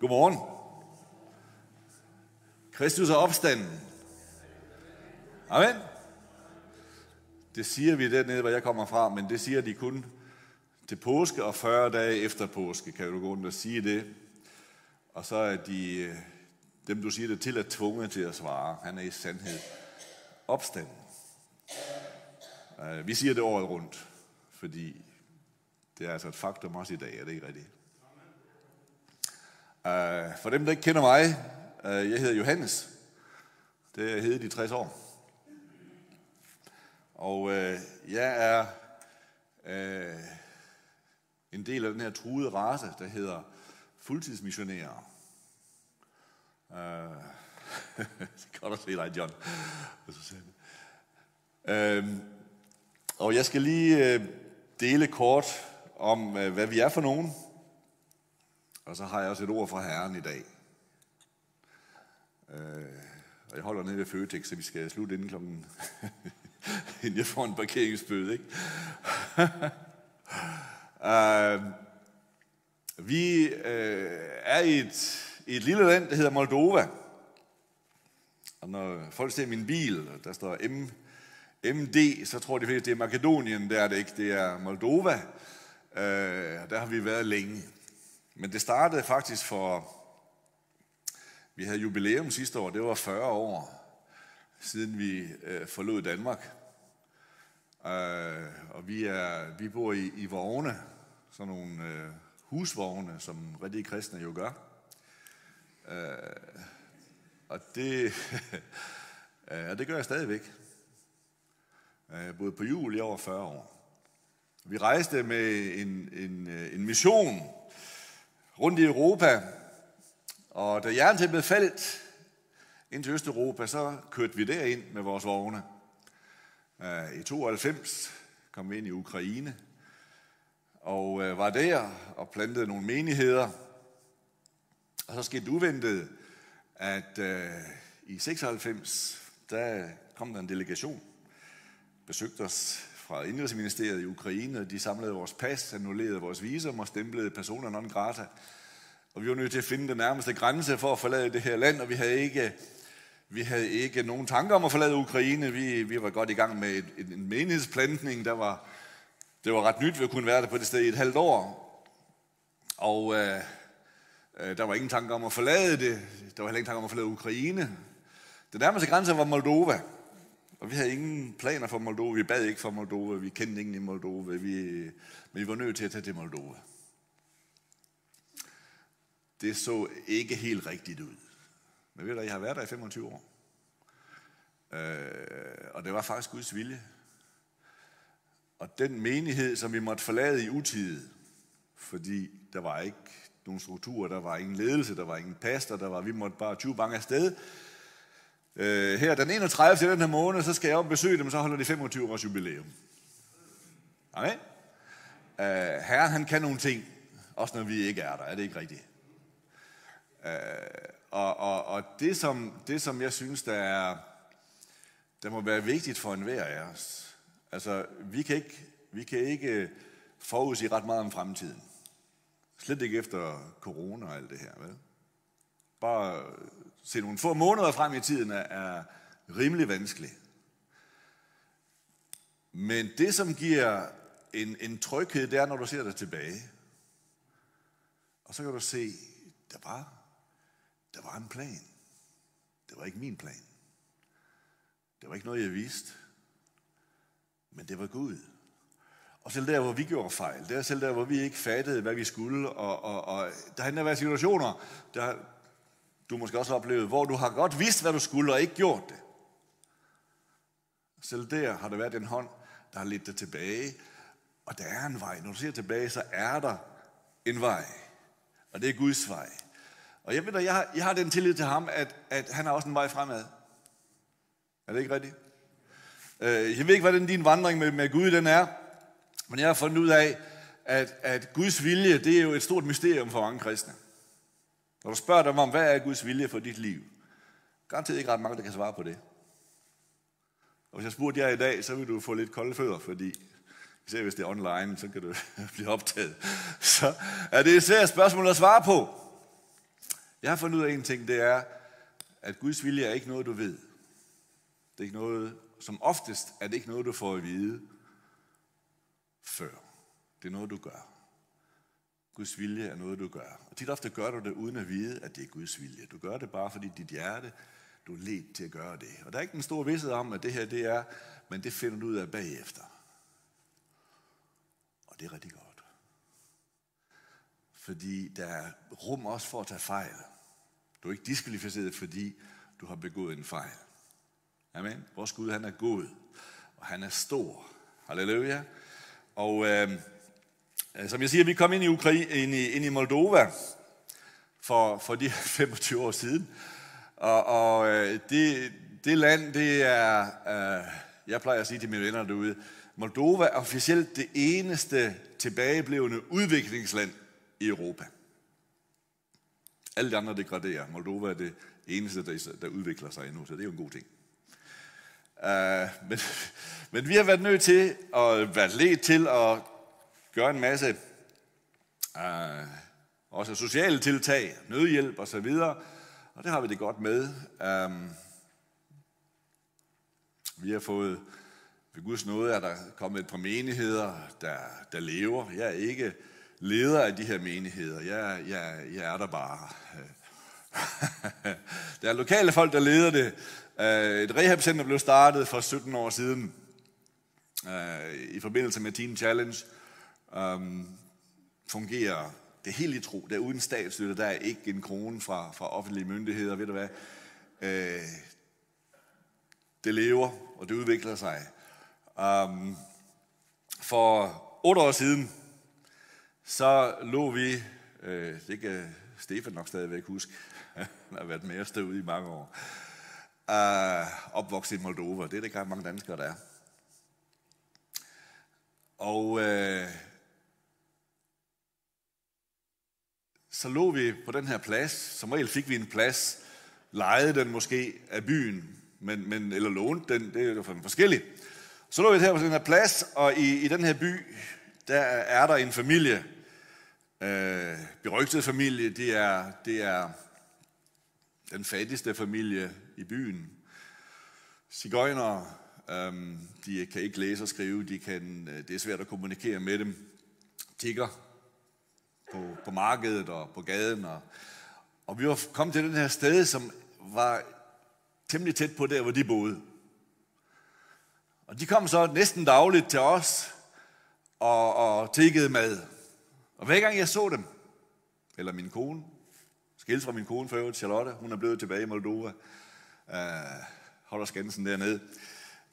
Godmorgen. Kristus er opstanden. Amen. Det siger vi dernede, hvor jeg kommer fra, men det siger de kun til påske og 40 dage efter påske, kan du gå rundt og sige det. Og så er de, øh, dem du siger det til, er tvunget til at svare. Han er i sandhed opstanden. Øh, vi siger det året rundt, fordi det er altså et faktum også i dag, er det ikke rigtigt? Øh, for dem, der ikke kender mig, øh, jeg hedder Johannes. Det er jeg i 60 år. Og øh, jeg er en del af den her truede race, der hedder fuldtidsmissionærer. Uh, det er godt at se dig, John. Uh, og jeg skal lige uh, dele kort om, uh, hvad vi er for nogen. Og så har jeg også et ord fra Herren i dag. Øh, og jeg holder nede ved Føtex, så vi skal slutte inden klokken... inden jeg får en parkeringsbøde, ikke? øh, vi øh, er i et, i et lille land, der hedder Moldova. Og når folk ser min bil, der står M, MD, så tror de fleste, det er Makedonien, det er det ikke, det er Moldova. Øh, der har vi været længe. Men det startede faktisk for, vi havde jubilæum sidste år, det var 40 år, siden vi øh, forlod Danmark. Øh, og vi, er, vi bor i, i vogne, sådan nogle øh, husvogne, som rigtig kristne jo gør. Øh, og det, uh, det gør jeg stadigvæk. Øh, jeg boede på jul i over 40 år. Vi rejste med en, en, øh, en mission rundt i Europa, og da jerntæppet faldt ind til Østeuropa, så kørte vi derind med vores vogne. Øh, I 92 kom vi ind i Ukraine og øh, var der og plantede nogle menigheder. Og så skete det uventet, at øh, i 96, der kom der en delegation, besøgte os fra Indrigsministeriet i Ukraine. De samlede vores pas, annullerede vores visum og stemplede persona non grata. Og vi var nødt til at finde den nærmeste grænse for at forlade det her land, og vi havde ikke vi havde ikke nogen tanker om at forlade Ukraine. Vi, vi var godt i gang med et, en menighedsplantning. Der var, det var ret nyt, vi kunne være der på det sted i et halvt år. Og øh, øh, der var ingen tanker om at forlade det. Der var heller ingen tanker om at forlade Ukraine. Den nærmeste grænse var Moldova. Og vi havde ingen planer for Moldova. Vi bad ikke for Moldova. Vi kendte ingen i Moldova. Vi, men vi var nødt til at tage til Moldova. Det så ikke helt rigtigt ud. Men ved du, jeg har været der i 25 år. Øh, og det var faktisk Guds vilje. Og den menighed, som vi måtte forlade i utide, fordi der var ikke nogen struktur, der var ingen ledelse, der var ingen pastor, der var, vi måtte bare 20 bange afsted. Øh, her den 31. til den her måned, så skal jeg op og besøge dem, så holder de 25 års jubilæum. Amen. Øh, herren, han kan nogle ting, også når vi ikke er der, er det ikke rigtigt? Øh, og, og, og det, som, det, som jeg synes, der, er, der må være vigtigt for enhver af os, altså, vi kan ikke, vi kan ikke øh, forudsige ret meget om fremtiden. Slet ikke efter corona og alt det her, vel? Bare øh, se nogle få måneder frem i tiden er, er rimelig vanskeligt. Men det, som giver en, en tryghed, det er, når du ser dig tilbage. Og så kan du se, der var der var en plan. Det var ikke min plan. Det var ikke noget, jeg vidste. Men det var Gud. Og selv der, hvor vi gjorde fejl, der selv der, hvor vi ikke fattede, hvad vi skulle, og, og, og der har været situationer, der du måske også har oplevet, hvor du har godt vidst, hvad du skulle, og ikke gjort det. Selv der har der været en hånd, der har lidt dig tilbage, og der er en vej. Når du ser tilbage, så er der en vej. Og det er Guds vej. Og jeg ved da, jeg har, jeg har den tillid til ham, at, at han har også en vej fremad. Er det ikke rigtigt? Øh, jeg ved ikke, hvordan din vandring med, med Gud den er, men jeg har fundet ud af, at, at Guds vilje, det er jo et stort mysterium for mange kristne. Når du spørger dem om, hvad er Guds vilje for dit liv? Garanteret ikke ret mange, der kan svare på det. Og hvis jeg spurgte jer i dag, så vil du få lidt kolde fødder, fordi især hvis det er online, så kan du blive optaget. Så er det et svært spørgsmål at svare på. Jeg har fundet ud af en ting, det er, at Guds vilje er ikke noget, du ved. Det er ikke noget, som oftest er det ikke noget, du får at vide før. Det er noget, du gør. Guds vilje er noget, du gør. Og tit ofte gør du det uden at vide, at det er Guds vilje. Du gør det bare, fordi dit hjerte, du er ledt til at gøre det. Og der er ikke en stor vidshed om, at det her det er, men det finder du ud af bagefter. Og det er rigtig godt. Fordi der er rum også for at tage fejl. Du er ikke diskvalificeret, fordi du har begået en fejl. Amen. Vores Gud, han er god, og han er stor. Halleluja. Og øhm, øh, som jeg siger, vi kom ind i, Ukraine, ind i, ind i Moldova for, for de 25 år siden. Og, og øh, det, det land, det er, øh, jeg plejer at sige til mine venner derude, Moldova er officielt det eneste tilbageblevende udviklingsland i Europa. Alle de andre degraderer. Moldova er det eneste, der, der udvikler sig endnu, så det er jo en god ting. Uh, men, men vi har været nødt til at være ledt til at gøre en masse uh, også sociale tiltag, nødhjælp og så videre, og det har vi det godt med. Um, vi har fået, ved Guds nåde er der kommet et par menigheder, der, der lever. Jeg er ikke leder af de her menigheder. Jeg, jeg, jeg er der bare. der er lokale folk, der leder det. Øh, et rehabcenter blev startet for 17 år siden øh, i forbindelse med Teen Challenge. Um, fungerer det helt i tro. Der er uden statsstøtte, der er ikke en krone fra, fra offentlige myndigheder. Ved du hvad? Øh, det lever, og det udvikler sig. Um, for otte år siden, så lå vi, øh, det kan Stefan nok stadigvæk huske, han har været med os derude i mange år, øh, opvokset i Moldova. Det er det ikke mange danskere, der er. Og øh, så lå vi på den her plads. Som regel fik vi en plads, lejede den måske af byen, men, men, eller lånte den, det er jo forskelligt. Så lå vi her på den her plads, og i, i den her by, der er der en familie, øh, berygtede familie, det er, det er den fattigste familie i byen. Cigøjnere, øh, de kan ikke læse og skrive, de kan, øh, det er svært at kommunikere med dem. Tigger på, på markedet og på gaden. Og, og vi var kommet til den her sted, som var temmelig tæt på der, hvor de boede. Og de kom så næsten dagligt til os og, og tiggede mad. Og hver gang jeg så dem, eller min kone, skilt fra min kone for øvrigt, Charlotte, hun er blevet tilbage i Moldova, øh, holder skansen dernede,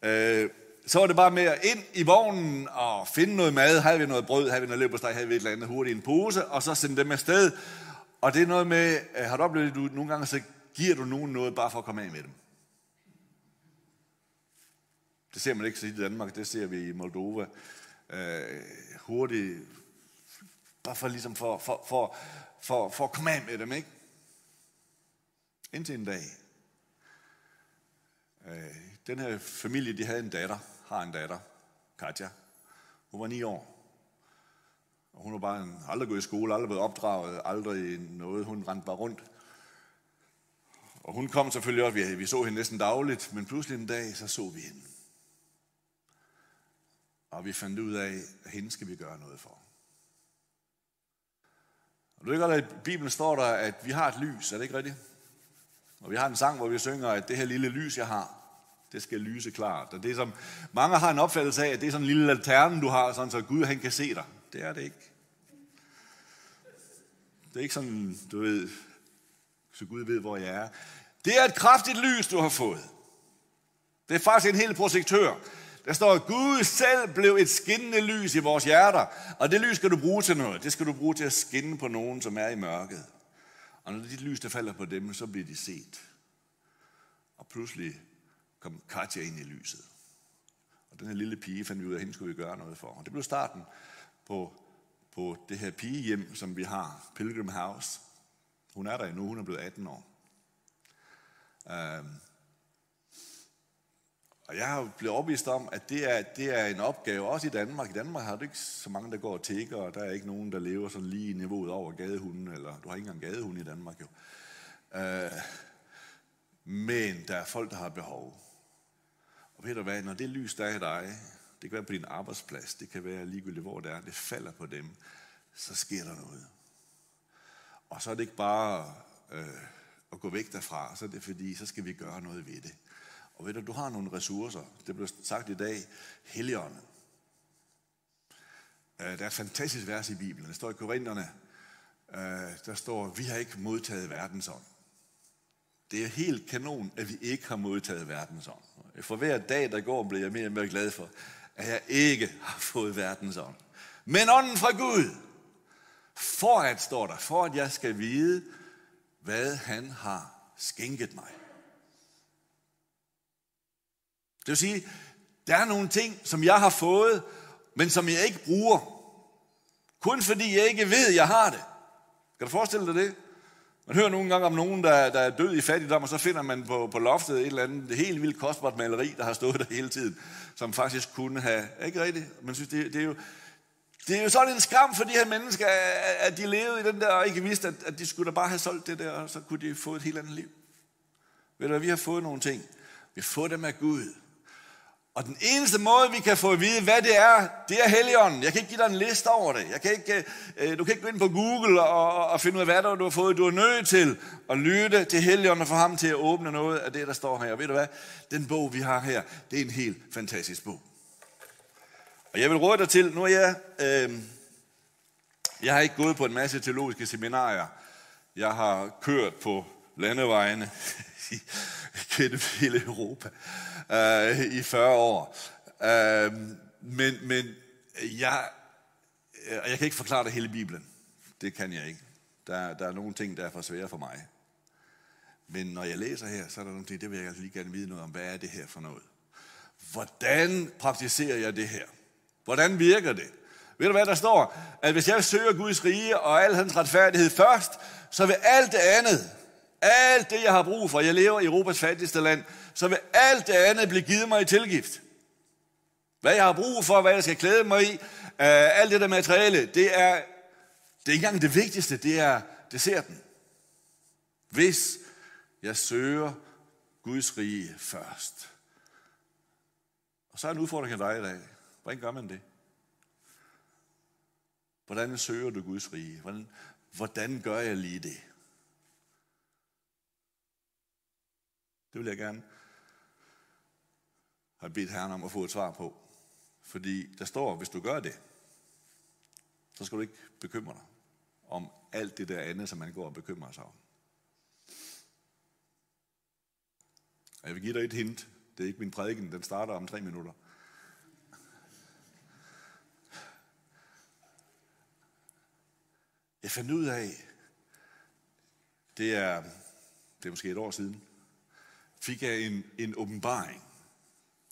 øh, så var det bare med at ind i vognen og finde noget mad. Havde vi noget brød, havde vi noget leverpostej, havde vi et eller andet hurtigt i en pose, og så sende dem afsted. Og det er noget med, øh, har du oplevet, at du nogle gange så giver du nogen noget bare for at komme af med dem? Det ser man ikke så i Danmark, det ser vi i Moldova. Øh, uh, hurtigt Bare for ligesom for, for, for, for, for at komme af med dem, ikke? Indtil en dag. Øh, den her familie, de havde en datter, har en datter, Katja. Hun var ni år. Og hun var bare en, aldrig gået i skole, aldrig blevet opdraget, aldrig noget. Hun rendte bare rundt. Og hun kom selvfølgelig også, vi, vi så hende næsten dagligt, men pludselig en dag, så så vi hende. Og vi fandt ud af, at hende skal vi gøre noget for. Og du ved godt, at i Bibelen står der, at vi har et lys, er det ikke rigtigt? Og vi har en sang, hvor vi synger, at det her lille lys, jeg har, det skal lyse klart. Og det er som, mange har en opfattelse af, at det er sådan en lille lanterne, du har, sådan så Gud han kan se dig. Det er det ikke. Det er ikke sådan, du ved, så Gud ved, hvor jeg er. Det er et kraftigt lys, du har fået. Det er faktisk en hel projektør. Der står, at Gud selv blev et skinnende lys i vores hjerter. Og det lys skal du bruge til noget. Det skal du bruge til at skinne på nogen, som er i mørket. Og når dit lys der falder på dem, så bliver de set. Og pludselig kom Katja ind i lyset. Og den her lille pige fandt vi ud af, at hende skulle vi gøre noget for. Og det blev starten på, på det her pigehjem, som vi har, Pilgrim House. Hun er der endnu, hun er blevet 18 år. Uh, og jeg har blevet opvist om, at det er, det er en opgave, også i Danmark. I Danmark har du ikke så mange, der går og tigger, og der er ikke nogen, der lever sådan lige i niveauet over gadehunden, eller du har ikke engang gadehund i Danmark jo. Øh, men der er folk, der har behov. Og ved du hvad, når det lys, der er i dig, det kan være på din arbejdsplads, det kan være ligegyldigt, hvor det er, det falder på dem, så sker der noget. Og så er det ikke bare øh, at gå væk derfra, så er det fordi, så skal vi gøre noget ved det. Og ved du, du har nogle ressourcer. Det blev sagt i dag, Helligånden. Øh, der er et fantastisk vers i Bibelen. Det står i Korintherne, øh, der står, vi har ikke modtaget verdensånd. Det er helt kanon, at vi ikke har modtaget verdensånd. For hver dag, der går, bliver jeg mere og mere glad for, at jeg ikke har fået verdensånd. Men ånden fra Gud, for at, står der, for at jeg skal vide, hvad han har skænket mig. Det vil sige, der er nogle ting, som jeg har fået, men som jeg ikke bruger. Kun fordi jeg ikke ved, at jeg har det. Kan du forestille dig det? Man hører nogle gange om nogen, der, der er død i fattigdom, og så finder man på, på loftet et eller andet helt vildt kostbart maleri, der har stået der hele tiden, som faktisk kunne have... Ikke rigtigt? Man synes, det, det er jo... Det er jo sådan en skam for de her mennesker, at de levede i den der, og ikke vidste, at, at de skulle da bare have solgt det der, og så kunne de få et helt andet liv. Ved du hvad, vi har fået nogle ting. Vi har fået dem af Gud. Og den eneste måde, vi kan få at vide, hvad det er, det er Helligånden. Jeg kan ikke give dig en liste over det. Jeg kan ikke, øh, øh du kan ikke gå ind på Google og, og finde ud af, hvad der du har fået. Du er nødt til at lytte til Helligånden og få ham til at åbne noget af det, der står her. Og ved du hvad? Den bog, vi har her, det er en helt fantastisk bog. Og jeg vil råde dig til, nu er jeg... Øh, jeg har ikke gået på en masse teologiske seminarier. Jeg har kørt på landevejene gennem hele Europa øh, i 40 år. Øh, men, men jeg, øh, og jeg kan ikke forklare det hele Bibelen. Det kan jeg ikke. Der, der er nogle ting, der er for svære for mig. Men når jeg læser her, så er der nogle ting, det vil jeg altså lige gerne vide noget om. Hvad er det her for noget? Hvordan praktiserer jeg det her? Hvordan virker det? Ved du hvad der står? At hvis jeg søger Guds rige og al hans retfærdighed først, så vil alt det andet, alt det jeg har brug for, jeg lever i Europas fattigste land, så vil alt det andet blive givet mig i tilgift. Hvad jeg har brug for, hvad jeg skal klæde mig i, øh, alt det der materiale, det er, det er ikke engang det vigtigste, det er desserten. Hvis jeg søger Guds rige først. Og så er en udfordring af dig i dag. Hvordan gør man det? Hvordan søger du Guds rige? Hvordan, hvordan gør jeg lige det? Det vil jeg gerne have bedt Herren om at få et svar på. Fordi der står, hvis du gør det, så skal du ikke bekymre dig om alt det der andet, som man går og bekymrer sig om. Og jeg vil give dig et hint. Det er ikke min prædiken, den starter om tre minutter. Jeg fandt ud af, det er, det er måske et år siden, fik jeg en, en åbenbaring.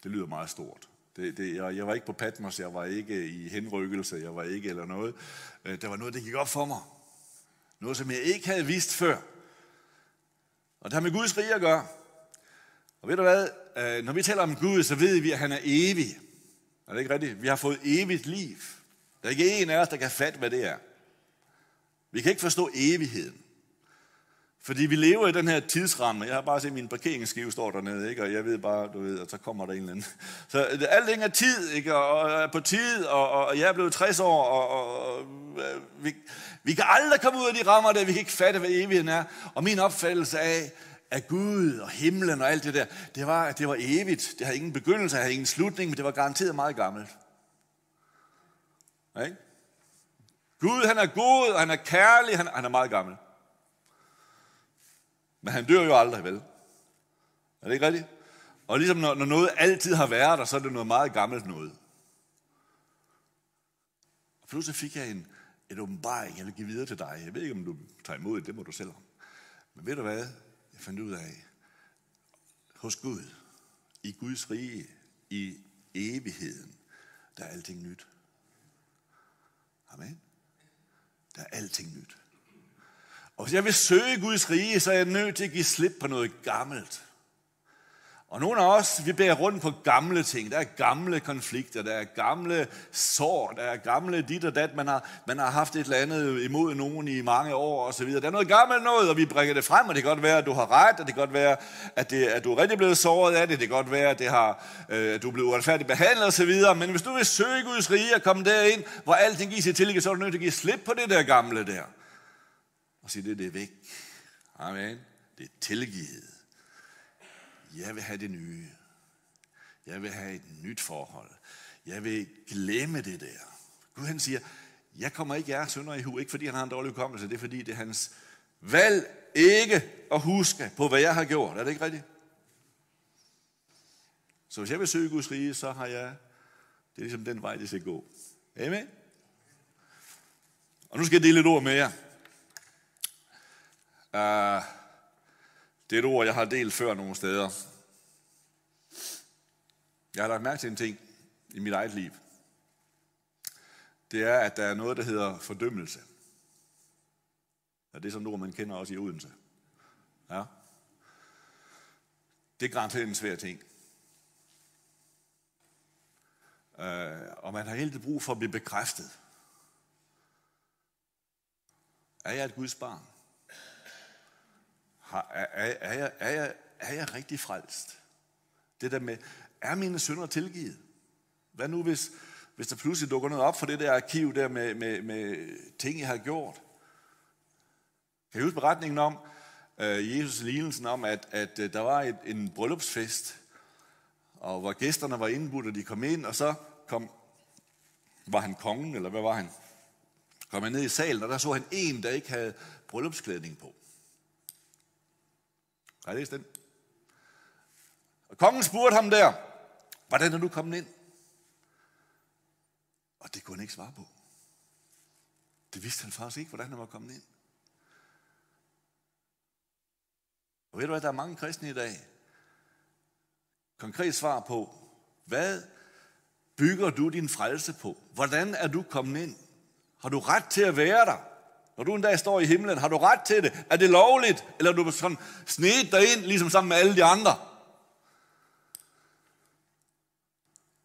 Det lyder meget stort. Det, det, jeg, jeg var ikke på Patmos, jeg var ikke i henrykkelse, jeg var ikke eller noget. Øh, der var noget, der gik op for mig. Noget, som jeg ikke havde vidst før. Og det har med Guds rige at gøre. Og ved du hvad? Øh, når vi taler om Gud, så ved vi, at han er evig. Er det ikke rigtigt? Vi har fået evigt liv. Der er ikke en af os, der kan fatte, hvad det er. Vi kan ikke forstå evigheden. Fordi vi lever i den her tidsramme. Jeg har bare set, min parkeringsskive står dernede, ikke? og jeg ved bare, du ved, at så kommer der en eller anden. Så øh, alt er tid, ikke? og er på tid, og, og jeg er blevet 60 år, og, og, og øh, vi, vi kan aldrig komme ud af de rammer der, vi kan ikke fatte, hvad evigheden er. Og min opfattelse af, at Gud og himlen og alt det der, det var, det var evigt. Det havde ingen begyndelse, det havde ingen slutning, men det var garanteret meget gammelt. Ikke? Gud, han er god, og han er kærlig, han, han er meget gammel. Men han dør jo aldrig, vel? Er det ikke rigtigt? Og ligesom når, når noget altid har været der, så er det noget meget gammelt noget. Og pludselig fik jeg en, et åbenbaring, jeg vil give videre til dig. Jeg ved ikke, om du tager imod det, det må du selv om. Men ved du hvad? Jeg fandt ud af, hos Gud, i Guds rige, i evigheden, der er alting nyt. Amen. Der er alting nyt. Og hvis jeg vil søge Guds rige, så er jeg nødt til at give slip på noget gammelt. Og nogle af os, vi bærer rundt på gamle ting. Der er gamle konflikter, der er gamle sår, der er gamle dit og dat. Man har, man har haft et eller andet imod nogen i mange år og så videre. Der er noget gammelt noget, og vi bringer det frem, og det kan godt være, at du har ret, og det kan godt være, at, det, at du er rigtig blevet såret af det. Det kan godt være, at, det har, øh, at du er blevet uretfærdigt behandlet og så videre. Men hvis du vil søge Guds rige og komme derind, hvor alting giver sig til, så er du nødt til at give slip på det der gamle der. Og sige, det, det er væk. Amen. Det er tilgivet. Jeg vil have det nye. Jeg vil have et nyt forhold. Jeg vil glemme det der. Gud han siger, jeg kommer ikke jer sønder i hu, ikke fordi han har en dårlig hukommelse, det er fordi det er hans valg ikke at huske på, hvad jeg har gjort. Er det ikke rigtigt? Så hvis jeg vil søge Guds rige, så har jeg, det er ligesom den vej, det skal gå. Amen? Og nu skal jeg dele et ord med jer. Uh, det er et ord, jeg har delt før nogle steder. Jeg har lagt mærke til en ting i mit eget liv. Det er, at der er noget, der hedder fordømmelse. Ja, det er sådan et ord, man kender også i Odense. Ja. Det er garanteret en svær ting. Uh, og man har helt brug for at blive bekræftet. Er jeg et Guds barn? Har, er, er, jeg, er, jeg, er jeg rigtig frelst? Det der med, er mine synder tilgivet? Hvad nu, hvis, hvis der pludselig dukker noget op for det der arkiv der med, med, med ting, jeg har gjort? Kan I huske beretningen om, uh, Jesus lignelsen om, at, at uh, der var et, en bryllupsfest, og hvor gæsterne var indbudt, og de kom ind, og så kom, var han kongen, eller hvad var han? Kom han ned i salen, og der så han en, der ikke havde bryllupsklædning på. Har I læst den? Og kongen spurgte ham der, hvordan er du kommet ind? Og det kunne han ikke svare på. Det vidste han faktisk ikke, hvordan han var kommet ind. Og ved du hvad, der er mange kristne i dag. Konkret svar på, hvad bygger du din frelse på? Hvordan er du kommet ind? Har du ret til at være der? Når du en dag står i himlen, har du ret til det? Er det lovligt? Eller er du sådan snedt dig ind, ligesom sammen med alle de andre?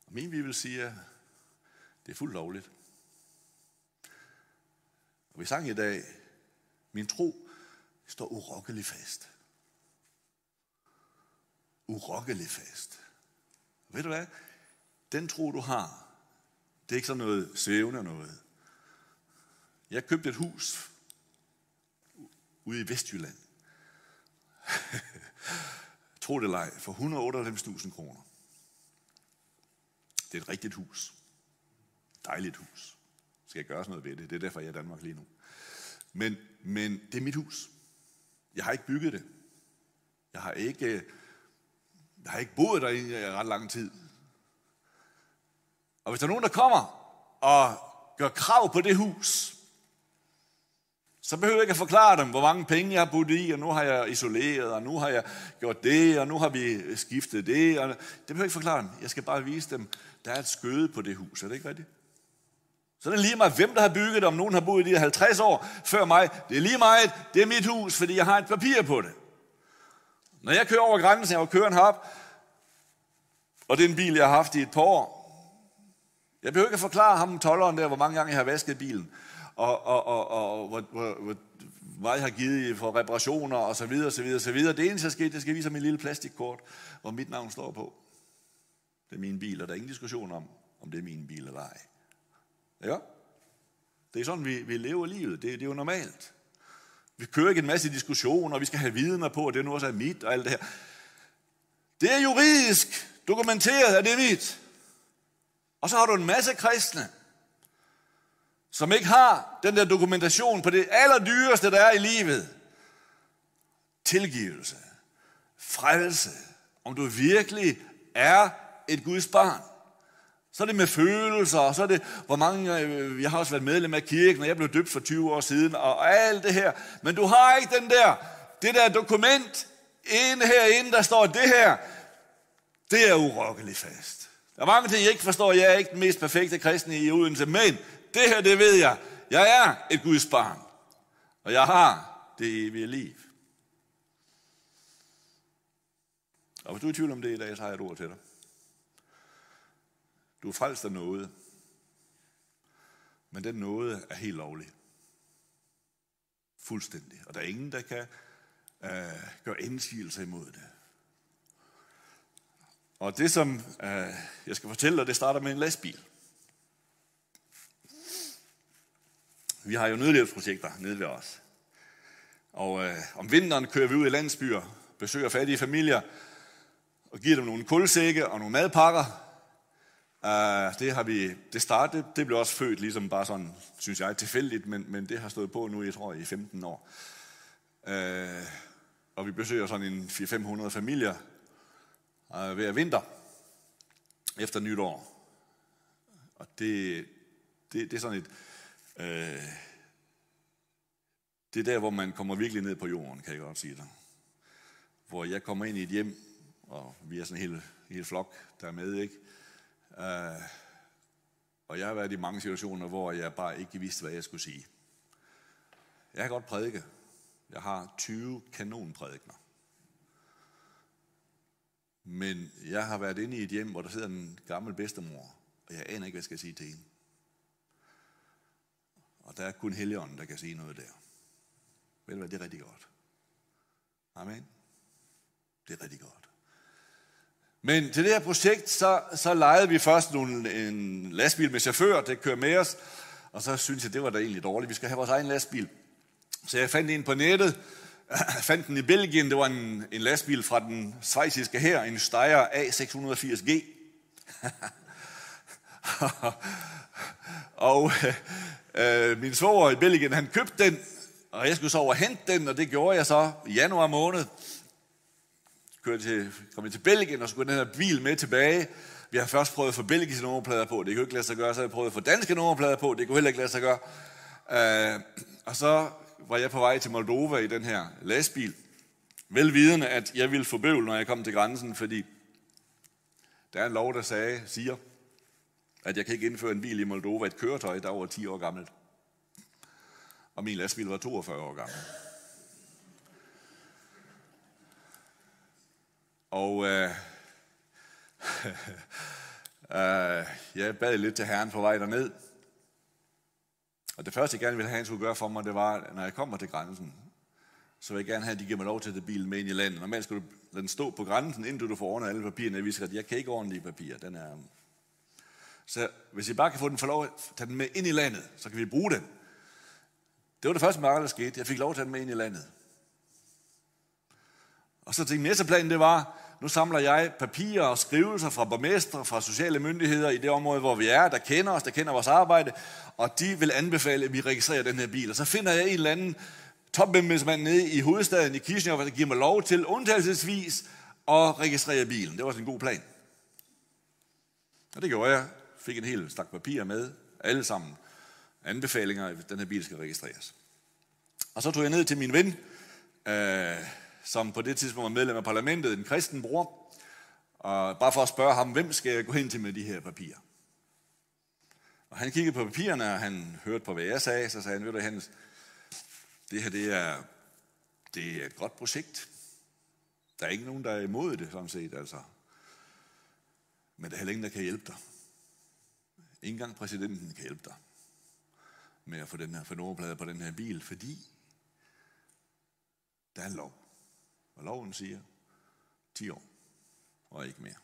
Og min bibel siger, det er fuldt lovligt. Og vi sang i dag, min tro står urokkelig fast. Urokkelig fast. Og ved du hvad? Den tro, du har, det er ikke sådan noget svævende noget. Jeg købte et hus ude i Vestjylland. Tro det leg, for 198.000 kroner. Det er et rigtigt hus. Dejligt hus. Skal jeg gøre sådan noget ved det? Det er derfor, jeg er i Danmark lige nu. Men, men det er mit hus. Jeg har ikke bygget det. Jeg har ikke, jeg har ikke boet der i øh, ret lang tid. Og hvis der er nogen, der kommer og gør krav på det hus, så behøver jeg ikke at forklare dem, hvor mange penge jeg har puttet i, og nu har jeg isoleret, og nu har jeg gjort det, og nu har vi skiftet det. Og det behøver jeg ikke forklare dem. Jeg skal bare vise dem, der er et skøde på det hus. Er det ikke rigtigt? Så det er lige meget, hvem der har bygget det, om nogen har boet i det 50 år før mig. Det er lige meget, det er mit hus, fordi jeg har et papir på det. Når jeg kører over grænsen, jeg kører en hop, og det er en bil, jeg har haft i et par år. Jeg behøver ikke at forklare ham, tolleren der, hvor mange gange jeg har vasket bilen og, og, og, og hvor, hvor, hvor meget jeg har givet for reparationer og så videre, så videre, så videre. Det eneste, der skete, det skal vise mig lille plastikkort, hvor mit navn står på. Det er min bil, og der er ingen diskussion om, om det er min bil eller ej. Ja? Det er sådan, vi, vi lever livet. Det, det er jo normalt. Vi kører ikke en masse diskussioner, og vi skal have vidner på, at det nu også er mit og alt det her. Det er juridisk dokumenteret, at det er mit. Og så har du en masse kristne, som ikke har den der dokumentation på det allerdyreste, der er i livet. Tilgivelse. Frelse. Om du virkelig er et Guds barn. Så er det med følelser, og så er det, hvor mange, øh, jeg har også været medlem af kirken, og jeg blev døbt for 20 år siden, og alt det her. Men du har ikke den der, det der dokument inde herinde, der står det her, det er urokkeligt fast. Der er mange ting, jeg ikke forstår. Jeg er ikke den mest perfekte kristne i Odense, men det her, det ved jeg. Jeg er et Guds barn. Og jeg har det evige liv. Og hvis du er i tvivl om det i dag, så har jeg et ord til dig. Du er frelst af noget. Men den noget er helt lovlig. Fuldstændig. Og der er ingen, der kan øh, gøre indsigelse imod det. Og det, som øh, jeg skal fortælle dig, det starter med en lastbil. Vi har jo nødhjælpsprojekter nede ved os. Og øh, om vinteren kører vi ud i landsbyer, besøger fattige familier, og giver dem nogle kulsække og nogle madpakker. Uh, det har vi, det startede, det blev også født ligesom bare sådan, synes jeg, tilfældigt, men, men det har stået på nu, jeg tror, i 15 år. Uh, og vi besøger sådan en 400-500 familier uh, hver vinter efter nytår. Og det, det, det er sådan et, Øh, det er der, hvor man kommer virkelig ned på jorden, kan jeg godt sige dig. Hvor jeg kommer ind i et hjem, og vi er sådan en hel, hel flok, der er med, ikke? Øh, og jeg har været i mange situationer, hvor jeg bare ikke vidste, hvad jeg skulle sige. Jeg kan godt prædike. Jeg har 20 kanonprædikner. Men jeg har været inde i et hjem, hvor der sidder en gammel bedstemor, og jeg aner ikke, hvad jeg skal sige til hende. Og der er kun Helligånden, der kan sige noget der. Ved du hvad, det er rigtig godt. Amen. Det er rigtig godt. Men til det her projekt, så, så lejede vi først nogle, en lastbil med chauffør, det kører med os, og så synes jeg, det var da egentlig dårligt. Vi skal have vores egen lastbil. Så jeg fandt en på nettet, jeg fandt den i Belgien, det var en, en lastbil fra den svejsiske her, en Steyr A680G. og øh, øh, min svoger i Belgien, han købte den, og jeg skulle så over hente den, og det gjorde jeg så i januar måned. Kørte til, kom jeg til Belgien og skulle den her bil med tilbage. Vi har først prøvet at få belgiske nummerplader på. Det kunne ikke lade sig gøre. Så har jeg prøvet at få danske nummerplader på. Det kunne heller ikke lade sig gøre. Øh, og så var jeg på vej til Moldova i den her lastbil. Velvidende, at jeg ville få bøvl, når jeg kom til grænsen, fordi der er en lov, der sagde, siger, at jeg kan ikke indføre en bil i Moldova, et køretøj, der er over 10 år gammelt. Og min lastbil var 42 år gammel. Og øh, øh, jeg bad lidt til Herren på vej derned. Og det første, jeg gerne ville have, han skulle gøre for mig, det var, når jeg kommer til grænsen, så vil jeg gerne have, at de giver mig lov til at tage bilen med ind i landet. Normalt skal du lade den stå på grænsen, indtil du får ordnet alle papirerne. Jeg viser, at jeg kan ikke ordentlige papirer. Den er... Så hvis I bare kan få den for lov at tage den med ind i landet, så kan vi bruge den. Det var det første, der skete. Jeg fik lov at tage den med ind i landet. Og så tænkte næste plan, det var, nu samler jeg papirer og skrivelser fra borgmestre, fra sociale myndigheder i det område, hvor vi er, der kender os, der kender vores arbejde, og de vil anbefale, at vi registrerer den her bil. Og så finder jeg en eller anden topembedsmand nede i hovedstaden i Kishinev, der giver mig lov til undtagelsesvis at registrere bilen. Det var sådan en god plan. Og det gjorde jeg. Fik en hel stak papir med, alle sammen anbefalinger, at den her bil skal registreres. Og så tog jeg ned til min ven, øh, som på det tidspunkt var medlem af parlamentet, en kristen bror, og bare for at spørge ham, hvem skal jeg gå hen til med de her papirer? Og han kiggede på papirerne, og han hørte på, hvad jeg sagde, så sagde han, ved du, Hans, det her det er, det er et godt projekt. Der er ikke nogen, der er imod det, sådan set, altså. Men der er heller ingen, der kan hjælpe dig. Ingen gang præsidenten kan hjælpe dig med at få den her for på den her bil, fordi der er en lov. Og loven siger 10 år, og ikke mere.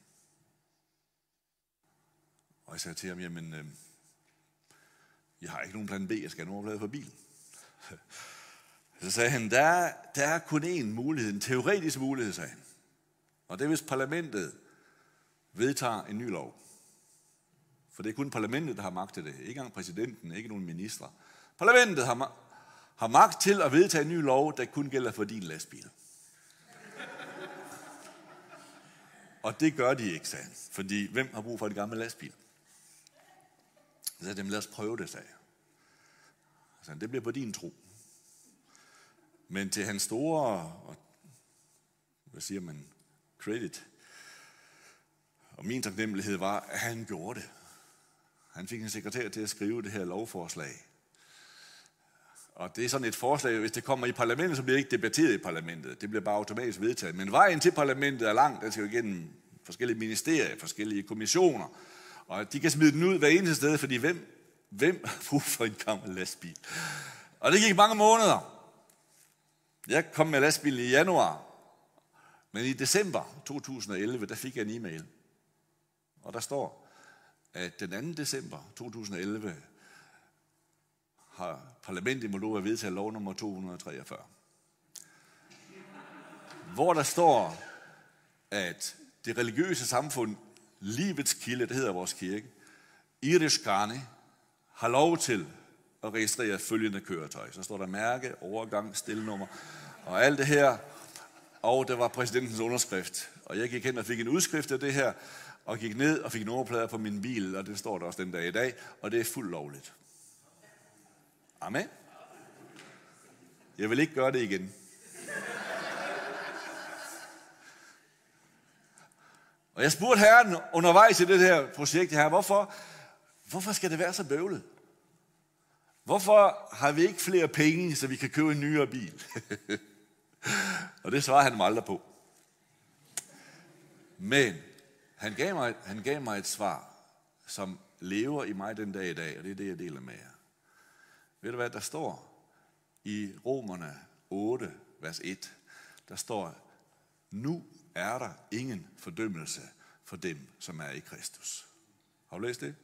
Og jeg sagde til ham, jamen, øh, jeg har ikke nogen plan B, jeg skal have nummerplade på bilen. Så sagde han, der der er kun én mulighed, en teoretisk mulighed, sagde han. Og det er, hvis parlamentet vedtager en ny lov. For det er kun parlamentet, der har magt til det. Ikke engang præsidenten, ikke nogen minister. Parlamentet har, har magt til at vedtage en ny lov, der kun gælder for din lastbil. Og det gør de ikke, sagde han. Fordi hvem har brug for et gammelt lastbil? Så sagde dem, lad os prøve det, sagde jeg. Så det bliver på din tro. Men til hans store, hvad siger man, credit, og min taknemmelighed var, at han gjorde det. Han fik en sekretær til at skrive det her lovforslag. Og det er sådan et forslag, hvis det kommer i parlamentet, så bliver det ikke debatteret i parlamentet. Det bliver bare automatisk vedtaget. Men vejen til parlamentet er lang. Den skal jo igennem forskellige ministerier, forskellige kommissioner. Og de kan smide den ud hver eneste sted, fordi hvem, hvem har brug for en gammel lastbil? Og det gik mange måneder. Jeg kom med lastbilen i januar. Men i december 2011, der fik jeg en e-mail. Og der står, at den 2. december 2011 har parlamentet i Moldova vedtaget lov nummer 243. Hvor der står, at det religiøse samfund, livets kilde, det hedder vores kirke, Irishkane, har lov til at registrere følgende køretøj. Så står der mærke, overgang, stillenummer og alt det her. Og der var præsidentens underskrift. Og jeg gik hen og fik en udskrift af det her, og gik ned og fik nummerplader på min bil, og det står der også den dag i dag, og det er fuldt lovligt. Amen. Jeg vil ikke gøre det igen. Og jeg spurgte Herren undervejs i det her projekt her, hvorfor, hvorfor skal det være så bøvlet? Hvorfor har vi ikke flere penge, så vi kan købe en nyere bil? og det svarer han mig aldrig på. Men han gav, mig, han gav mig et svar, som lever i mig den dag i dag, og det er det, jeg deler med jer. Ved du hvad, der står i Romerne 8, vers 1, der står, nu er der ingen fordømmelse for dem, som er i Kristus. Har du læst det?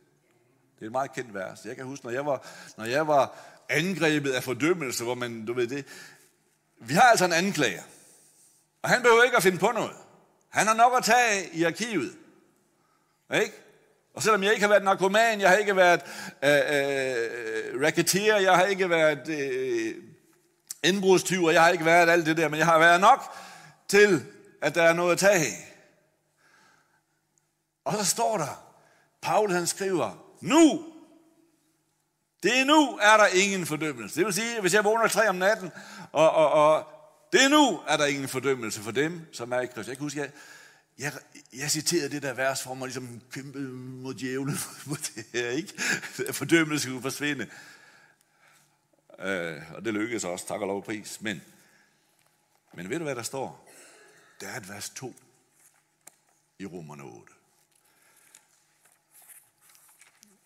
Det er et meget kendt vers. Jeg kan huske, når jeg var, når jeg var angrebet af fordømmelse, hvor man, du ved det, vi har altså en anklager. Og han behøver ikke at finde på noget. Han har nok at tage i arkivet. Ikke? Og selvom jeg ikke har været narkoman, jeg har ikke været øh, øh, racketeer, jeg har ikke været øh, indbrudstyv, og jeg har ikke været alt det der, men jeg har været nok til, at der er noget at tage af. Og så står der, Paul han skriver, nu, det er nu, er der ingen fordømmelse. Det vil sige, hvis jeg vågner tre om natten, og, og, og det er nu, er der ingen fordømmelse for dem, som er i Kristus. Jeg kan huske, jeg, jeg, jeg citerede det der vers for mig, ligesom kæmpe mod djævlen, mod det her, ikke? Fordømmelse skulle forsvinde. Øh, og det lykkedes også, tak og lov pris. Men, men ved du, hvad der står? Der er et vers 2 i Romerne 8.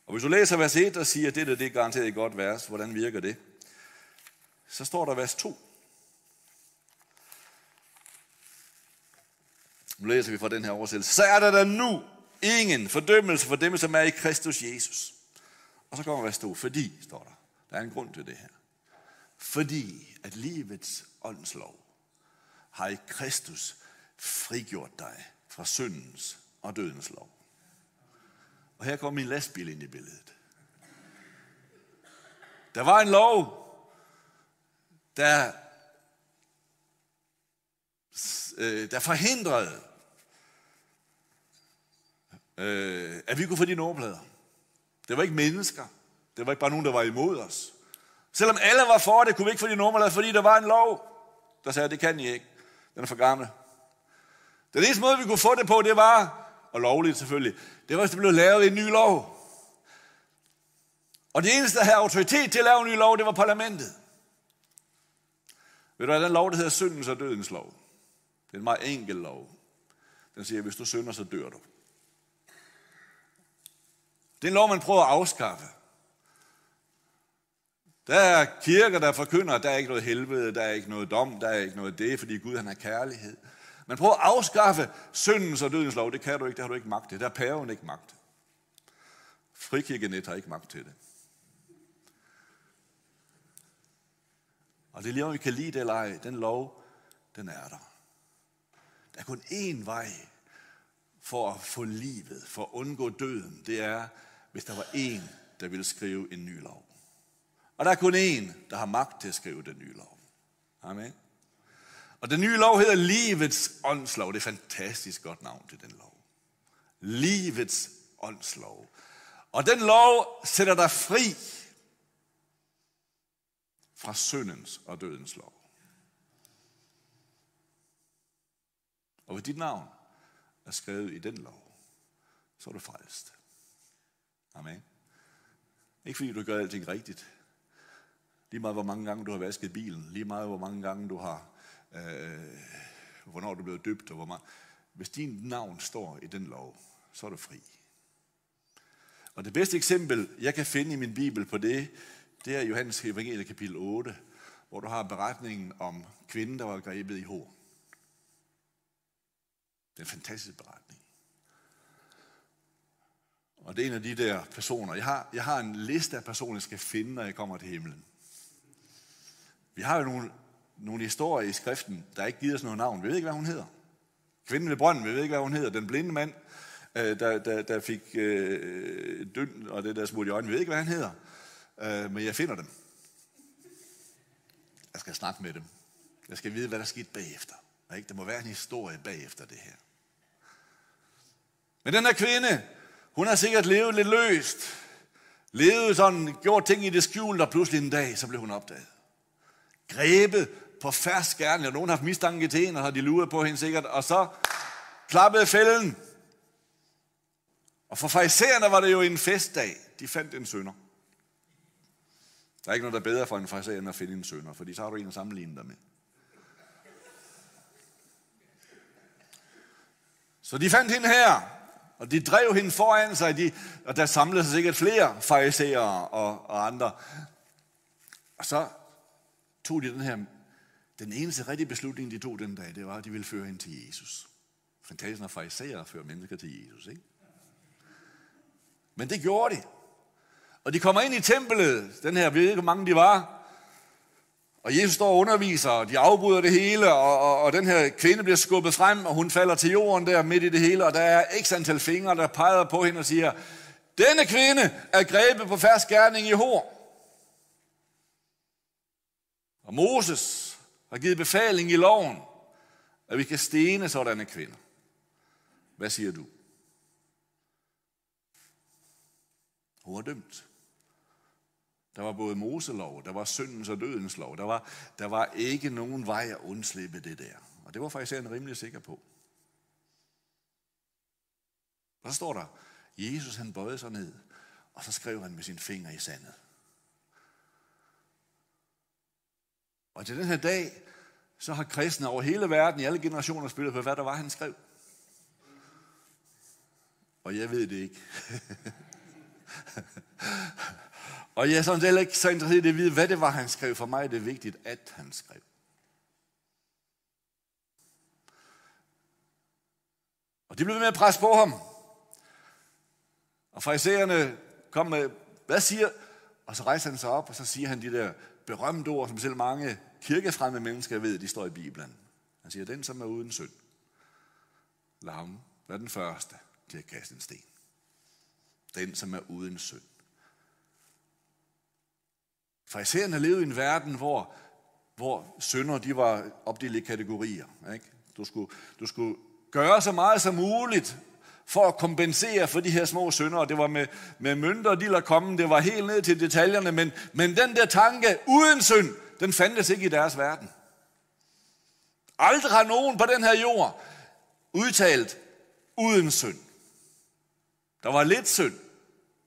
Og hvis du læser vers 1 og siger, at det der det er garanteret et godt vers, hvordan virker det? Så står der vers 2. Nu læser vi fra den her oversættelse. Så er der da nu ingen fordømmelse for dem, som er i Kristus Jesus. Og så kommer vers 2. Fordi, står der. Der er en grund til det her. Fordi at livets åndslov har i Kristus frigjort dig fra syndens og dødens lov. Og her kommer min lastbil ind i billedet. Der var en lov, der, øh, der forhindrede, øh, at vi kunne få de nummerplader. Det var ikke mennesker. Det var ikke bare nogen, der var imod os. Selvom alle var for det, kunne vi ikke få de nummerplader, fordi der var en lov, der sagde, det kan I ikke. Den er for gammel. Den eneste måde, vi kunne få det på, det var, og lovligt selvfølgelig, det var, hvis der blev lavet en ny lov. Og det eneste, der havde autoritet til at lave en ny lov, det var parlamentet. Ved du hvad, den lov, der hedder syndens og dødens lov. Det er en meget enkel lov. Den siger, at hvis du synder, så dør du. Det er en lov, man prøver at afskaffe. Der er kirker, der forkynder, at der er ikke noget helvede, der er ikke noget dom, der er ikke noget det, fordi Gud han er kærlighed. Men prøv at afskaffe syndens og dødens lov. Det kan du ikke, det har du ikke magt til. Der er paven ikke magt. Frikirkenet har ikke magt til det. Og det er lige om vi kan lide det eller ej, den lov, den er der. Der er kun én vej for at få livet, for at undgå døden. Det er, hvis der var en, der ville skrive en ny lov. Og der er kun én, der har magt til at skrive den nye lov. Amen. Og den nye lov hedder Livets åndslov. Det er et fantastisk godt navn til den lov. Livets åndslov. Og den lov sætter dig fri fra syndens og dødens lov. Og ved dit navn er skrevet i den lov, så er du frelst. Amen. Ikke fordi du gør alting rigtigt, Lige meget hvor mange gange du har vasket bilen, lige meget hvor mange gange du har, øh, hvornår du er blevet døbt, og hvor meget. Hvis din navn står i den lov, så er du fri. Og det bedste eksempel, jeg kan finde i min bibel på det, det er Johannes evangelie kapitel 8, hvor du har beretningen om kvinden, der var grebet i hår. Det er en fantastisk beretning. Og det er en af de der personer. Jeg har, jeg har en liste af personer, jeg skal finde, når jeg kommer til himlen. Vi har jo nogle, nogle historier i skriften, der ikke giver os noget navn. Vi ved ikke, hvad hun hedder. Kvinden ved brønden, vi ved ikke, hvad hun hedder. Den blinde mand, øh, der, der, der fik øh, døn og det der smut i øjnene, vi ved ikke, hvad han hedder. Øh, men jeg finder dem. Jeg skal snakke med dem. Jeg skal vide, hvad der skete bagefter. Ikke? Der må være en historie bagefter det her. Men den her kvinde, hun har sikkert levet lidt løst. Levet sådan, gjort ting i det skjulte, og pludselig en dag, så blev hun opdaget. Grebet på færds gerne, og nogen har haft mistanke til hende, og har de luret på hende sikkert, og så klappede fælden. Og for farisæerne var det jo en festdag. De fandt en sønder. Der er ikke noget, der er bedre for en farisæer, end at finde en sønder, fordi så har du en at sammenligne dig med. Så de fandt hende her, og de drev hende foran sig, de, og der samlede sig sikkert flere farisæer og, og andre. Og så tog de den her, den eneste rigtige beslutning, de tog den dag, det var, at de ville føre hende til Jesus. Fantastisk, når farisæer fører mennesker til Jesus, ikke? Men det gjorde de. Og de kommer ind i templet, den her, vi ved ikke, hvor mange de var, og Jesus står og underviser, og de afbryder det hele, og, og, og den her kvinde bliver skubbet frem, og hun falder til jorden der midt i det hele, og der er x antal fingre, der peger på hende og siger, denne kvinde er grebet på færds gerning i hår. Og Moses har givet befaling i loven, at vi kan stene sådanne kvinder. Hvad siger du? Hun er dømt. Der var både Moselov, der var syndens og dødens lov. Der var, der var ikke nogen vej at undslippe det der. Og det var faktisk en rimelig sikker på. Og så står der, Jesus han bøjede sig ned, og så skrev han med sin finger i sandet. Og til den her dag, så har kristne over hele verden, i alle generationer, spillet på, hvad der var, han skrev. Og jeg ved det ikke. Og jeg er sådan heller ikke så interesseret i at vide, hvad det var, han skrev. For mig er det vigtigt, at han skrev. Og de blev ved med at presse på ham. Og farisæerne kom med, hvad siger? Og så rejser han sig op, og så siger han de der berømte ord, som selv mange kirkefremme mennesker ved, de står i Bibelen. Han siger, den som er uden synd, lad ham være den første til at kaste en sten. Den som er uden synd. Farisæerne levede i en verden, hvor, hvor sønder de var opdelt i kategorier. Ikke? Du, skulle, du skulle gøre så meget som muligt for at kompensere for de her små sønder. Det var med, med mønter, de lader komme, det var helt ned til detaljerne, men, men den der tanke uden synd, den fandtes ikke i deres verden. Aldrig har nogen på den her jord udtalt uden synd. Der var lidt synd.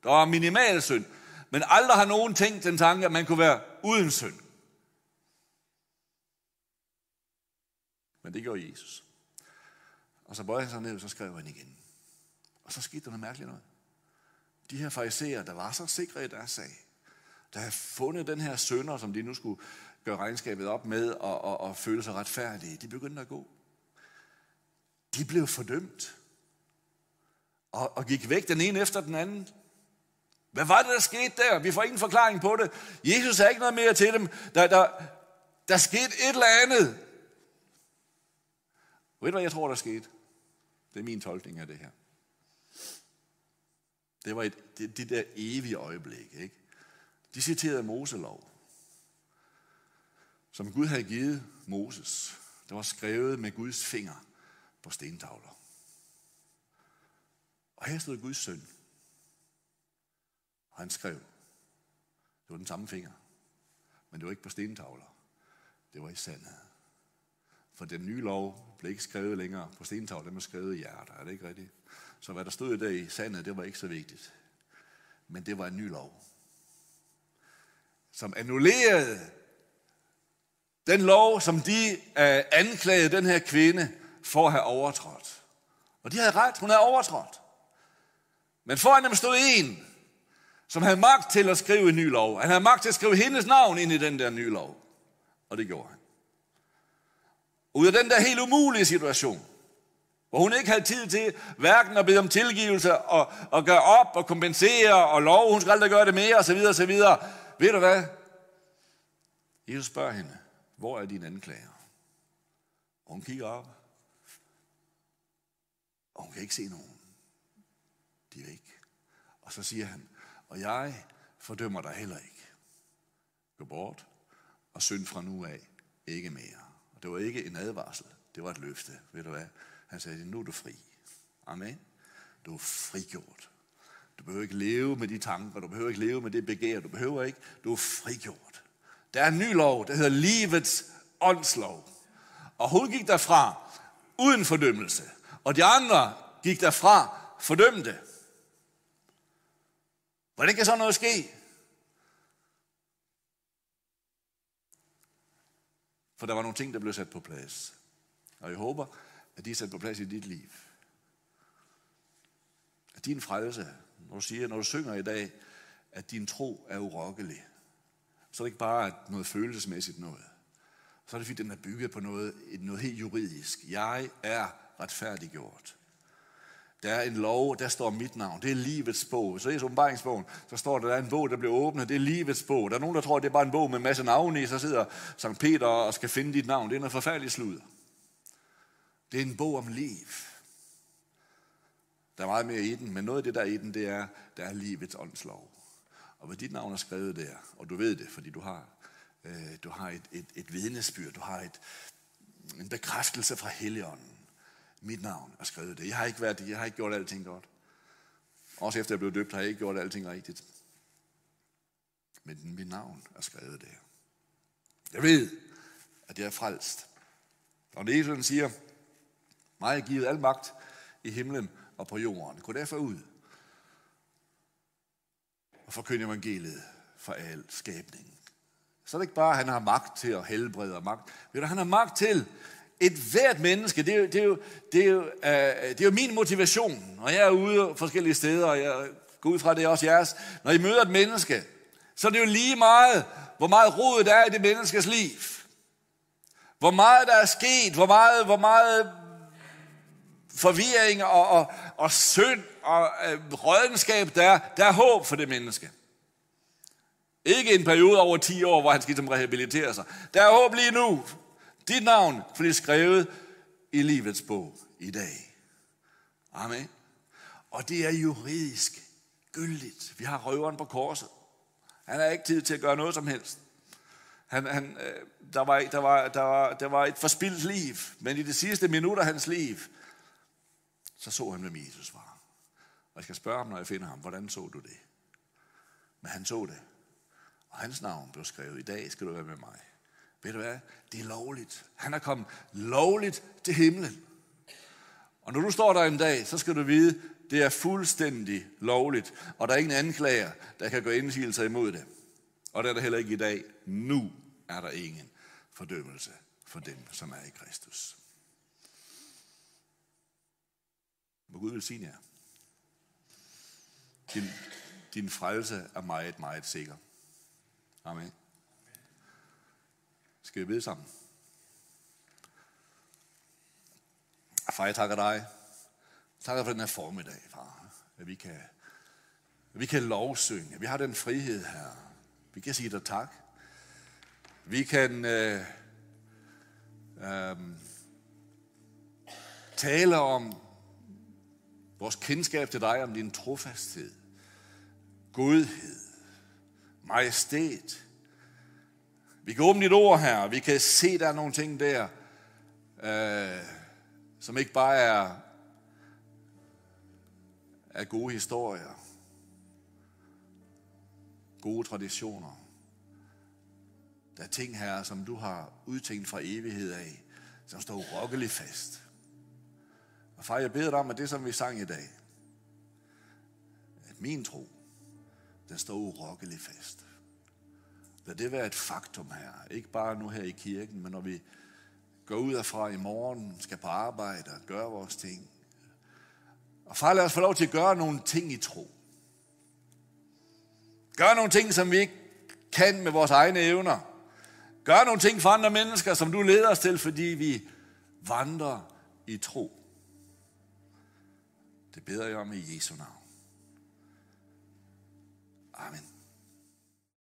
Der var minimal synd. Men aldrig har nogen tænkt den tanke, at man kunne være uden synd. Men det gjorde Jesus. Og så bøjede han sig ned, og så skrev han igen. Og så skete der noget mærkeligt noget. De her fariserer, der var så sikre i deres sag, der havde fundet den her sønder, som de nu skulle gøre regnskabet op med og, og, og føle sig retfærdige, de begyndte at gå. De blev fordømt. Og, og gik væk den ene efter den anden. Hvad var det, der skete der? Vi får ingen forklaring på det. Jesus har ikke noget mere til dem. Der, der, der skete et eller andet. Ved du, hvad jeg tror, der skete? Det er min tolkning af det her. Det var et, det, det der evige øjeblik. Ikke? De citerede Moselov, som Gud havde givet Moses. Det var skrevet med Guds finger på stentavler. Og her stod Guds søn. Og han skrev. Det var den samme finger. Men det var ikke på stentavler. Det var i sandet. For den nye lov blev ikke skrevet længere på stentavler, den blev skrevet i hjerter. Er det ikke rigtigt? Så hvad der stod der i sandet, det var ikke så vigtigt. Men det var en ny lov. som annullerede den lov, som de øh, anklagede den her kvinde for at have overtrådt. Og de havde ret, hun havde overtrådt. Men foran dem stod en, som havde magt til at skrive en ny lov. Han havde magt til at skrive hendes navn ind i den der nye lov. Og det gjorde han. Ud af den der helt umulige situation, hvor hun ikke havde tid til hverken at bede om tilgivelse og, og gøre op og kompensere og lov, hun skal aldrig gøre det mere osv. osv. Ved du hvad? Jesus spørger hende, hvor er din anklager? Og hun kigger op, og hun kan ikke se nogen. De er væk. Og så siger han, og jeg fordømmer dig heller ikke. Gå bort og synd fra nu af ikke mere. Og det var ikke en advarsel, det var et løfte. Ved du hvad? Han sagde, nu er du fri. Amen. Du er frigjort. Du behøver ikke leve med de tanker, du behøver ikke leve med det begær, du behøver ikke. Du er frigjort. Der er en ny lov, der hedder livets åndslov. Og hun gik derfra uden fordømmelse. Og de andre gik derfra fordømte. Hvordan kan sådan noget ske? For der var nogle ting, der blev sat på plads. Og jeg håber, at de er sat på plads i dit liv. At din frelse, når du siger, når du synger i dag, at din tro er urokkelig, så er det ikke bare noget følelsesmæssigt noget. Så er det fordi, den er bygget på noget, noget helt juridisk. Jeg er retfærdiggjort. Der er en lov, der står mit navn. Det er livets bog. Så i åbenbaringsbogen, så står der, der er en bog, der bliver åbnet. Det er livets bog. Der er nogen, der tror, at det er bare en bog med en masse navne i. Så sidder Sankt Peter og skal finde dit navn. Det er noget forfærdeligt slud. Det er en bog om liv. Der er meget mere i den, men noget af det, der er i den, det er, der er livets åndslov. Og hvad dit navn er skrevet der, og du ved det, fordi du har, øh, du har et, et, et vidnesbyrd, du har et, en bekræftelse fra Helligånden. Mit navn er skrevet det. Jeg har ikke, været, jeg har ikke gjort alting godt. Også efter jeg blev døbt, har jeg ikke gjort alting rigtigt. Men mit navn er skrevet der. Jeg ved, at jeg er frelst. Og det Jesus siger, mig er givet al magt i himlen og på jorden. Gå derfor ud og forkynde evangeliet for al skabningen. Så er det ikke bare, at han har magt til at helbrede og magt. Ved du, han har magt til et hvert menneske. Det er, jo, det, er jo, det, er jo, øh, det er jo min motivation, og jeg er ude forskellige steder, og jeg går ud fra, det er også jeres. Når I møder et menneske, så er det jo lige meget, hvor meget rod der er i det menneskes liv. Hvor meget der er sket, hvor meget, hvor meget forvirring og, og, og synd og øh, rådenskab, der, der er håb for det menneske. Ikke en periode over 10 år, hvor han skal som rehabilitere sig. Der er håb lige nu. Dit navn bliver skrevet i livets bog i dag. Amen. Og det er juridisk gyldigt. Vi har røveren på korset. Han har ikke tid til at gøre noget som helst. Han, han, øh, der, var, der, var, der, var, der var et forspildt liv, men i de sidste minutter af hans liv, så så han, hvem Jesus var. Og jeg skal spørge ham, når jeg finder ham, hvordan så du det? Men han så det. Og hans navn blev skrevet, i dag skal du være med mig. Ved du hvad? Det er lovligt. Han er kommet lovligt til himlen. Og når du står der en dag, så skal du vide, det er fuldstændig lovligt. Og der er ingen anklager, der kan gå indsigelser imod det. Og det er der heller ikke i dag. Nu er der ingen fordømmelse for dem, som er i Kristus. Må Gud velsigne jer. Din, din frelse er meget, meget sikker. Amen. Skal vi bede sammen? Far, jeg takker dig. Jeg takker for den her formiddag, far. At vi kan, at vi kan lovsynge. Vi har den frihed her. Vi kan sige dig tak. Vi kan øh, øh, tale om vores kendskab til dig, om din trofasthed, godhed, majestæt. Vi kan åbne dit ord her, vi kan se, der er nogle ting der, øh, som ikke bare er, er gode historier, gode traditioner. Der er ting her, som du har udtænkt fra evighed af, som står urokkeligt fast. Og far, jeg beder dig om, at det, som vi sang i dag, at min tro, den står urokkeligt fast. Lad det være et faktum her. Ikke bare nu her i kirken, men når vi går ud herfra i morgen, skal på arbejde og gøre vores ting. Og far, lad os få lov til at gøre nogle ting i tro. Gør nogle ting, som vi ikke kan med vores egne evner. Gør nogle ting for andre mennesker, som du leder os til, fordi vi vandrer i tro. Det beder jeg om i Jesu navn.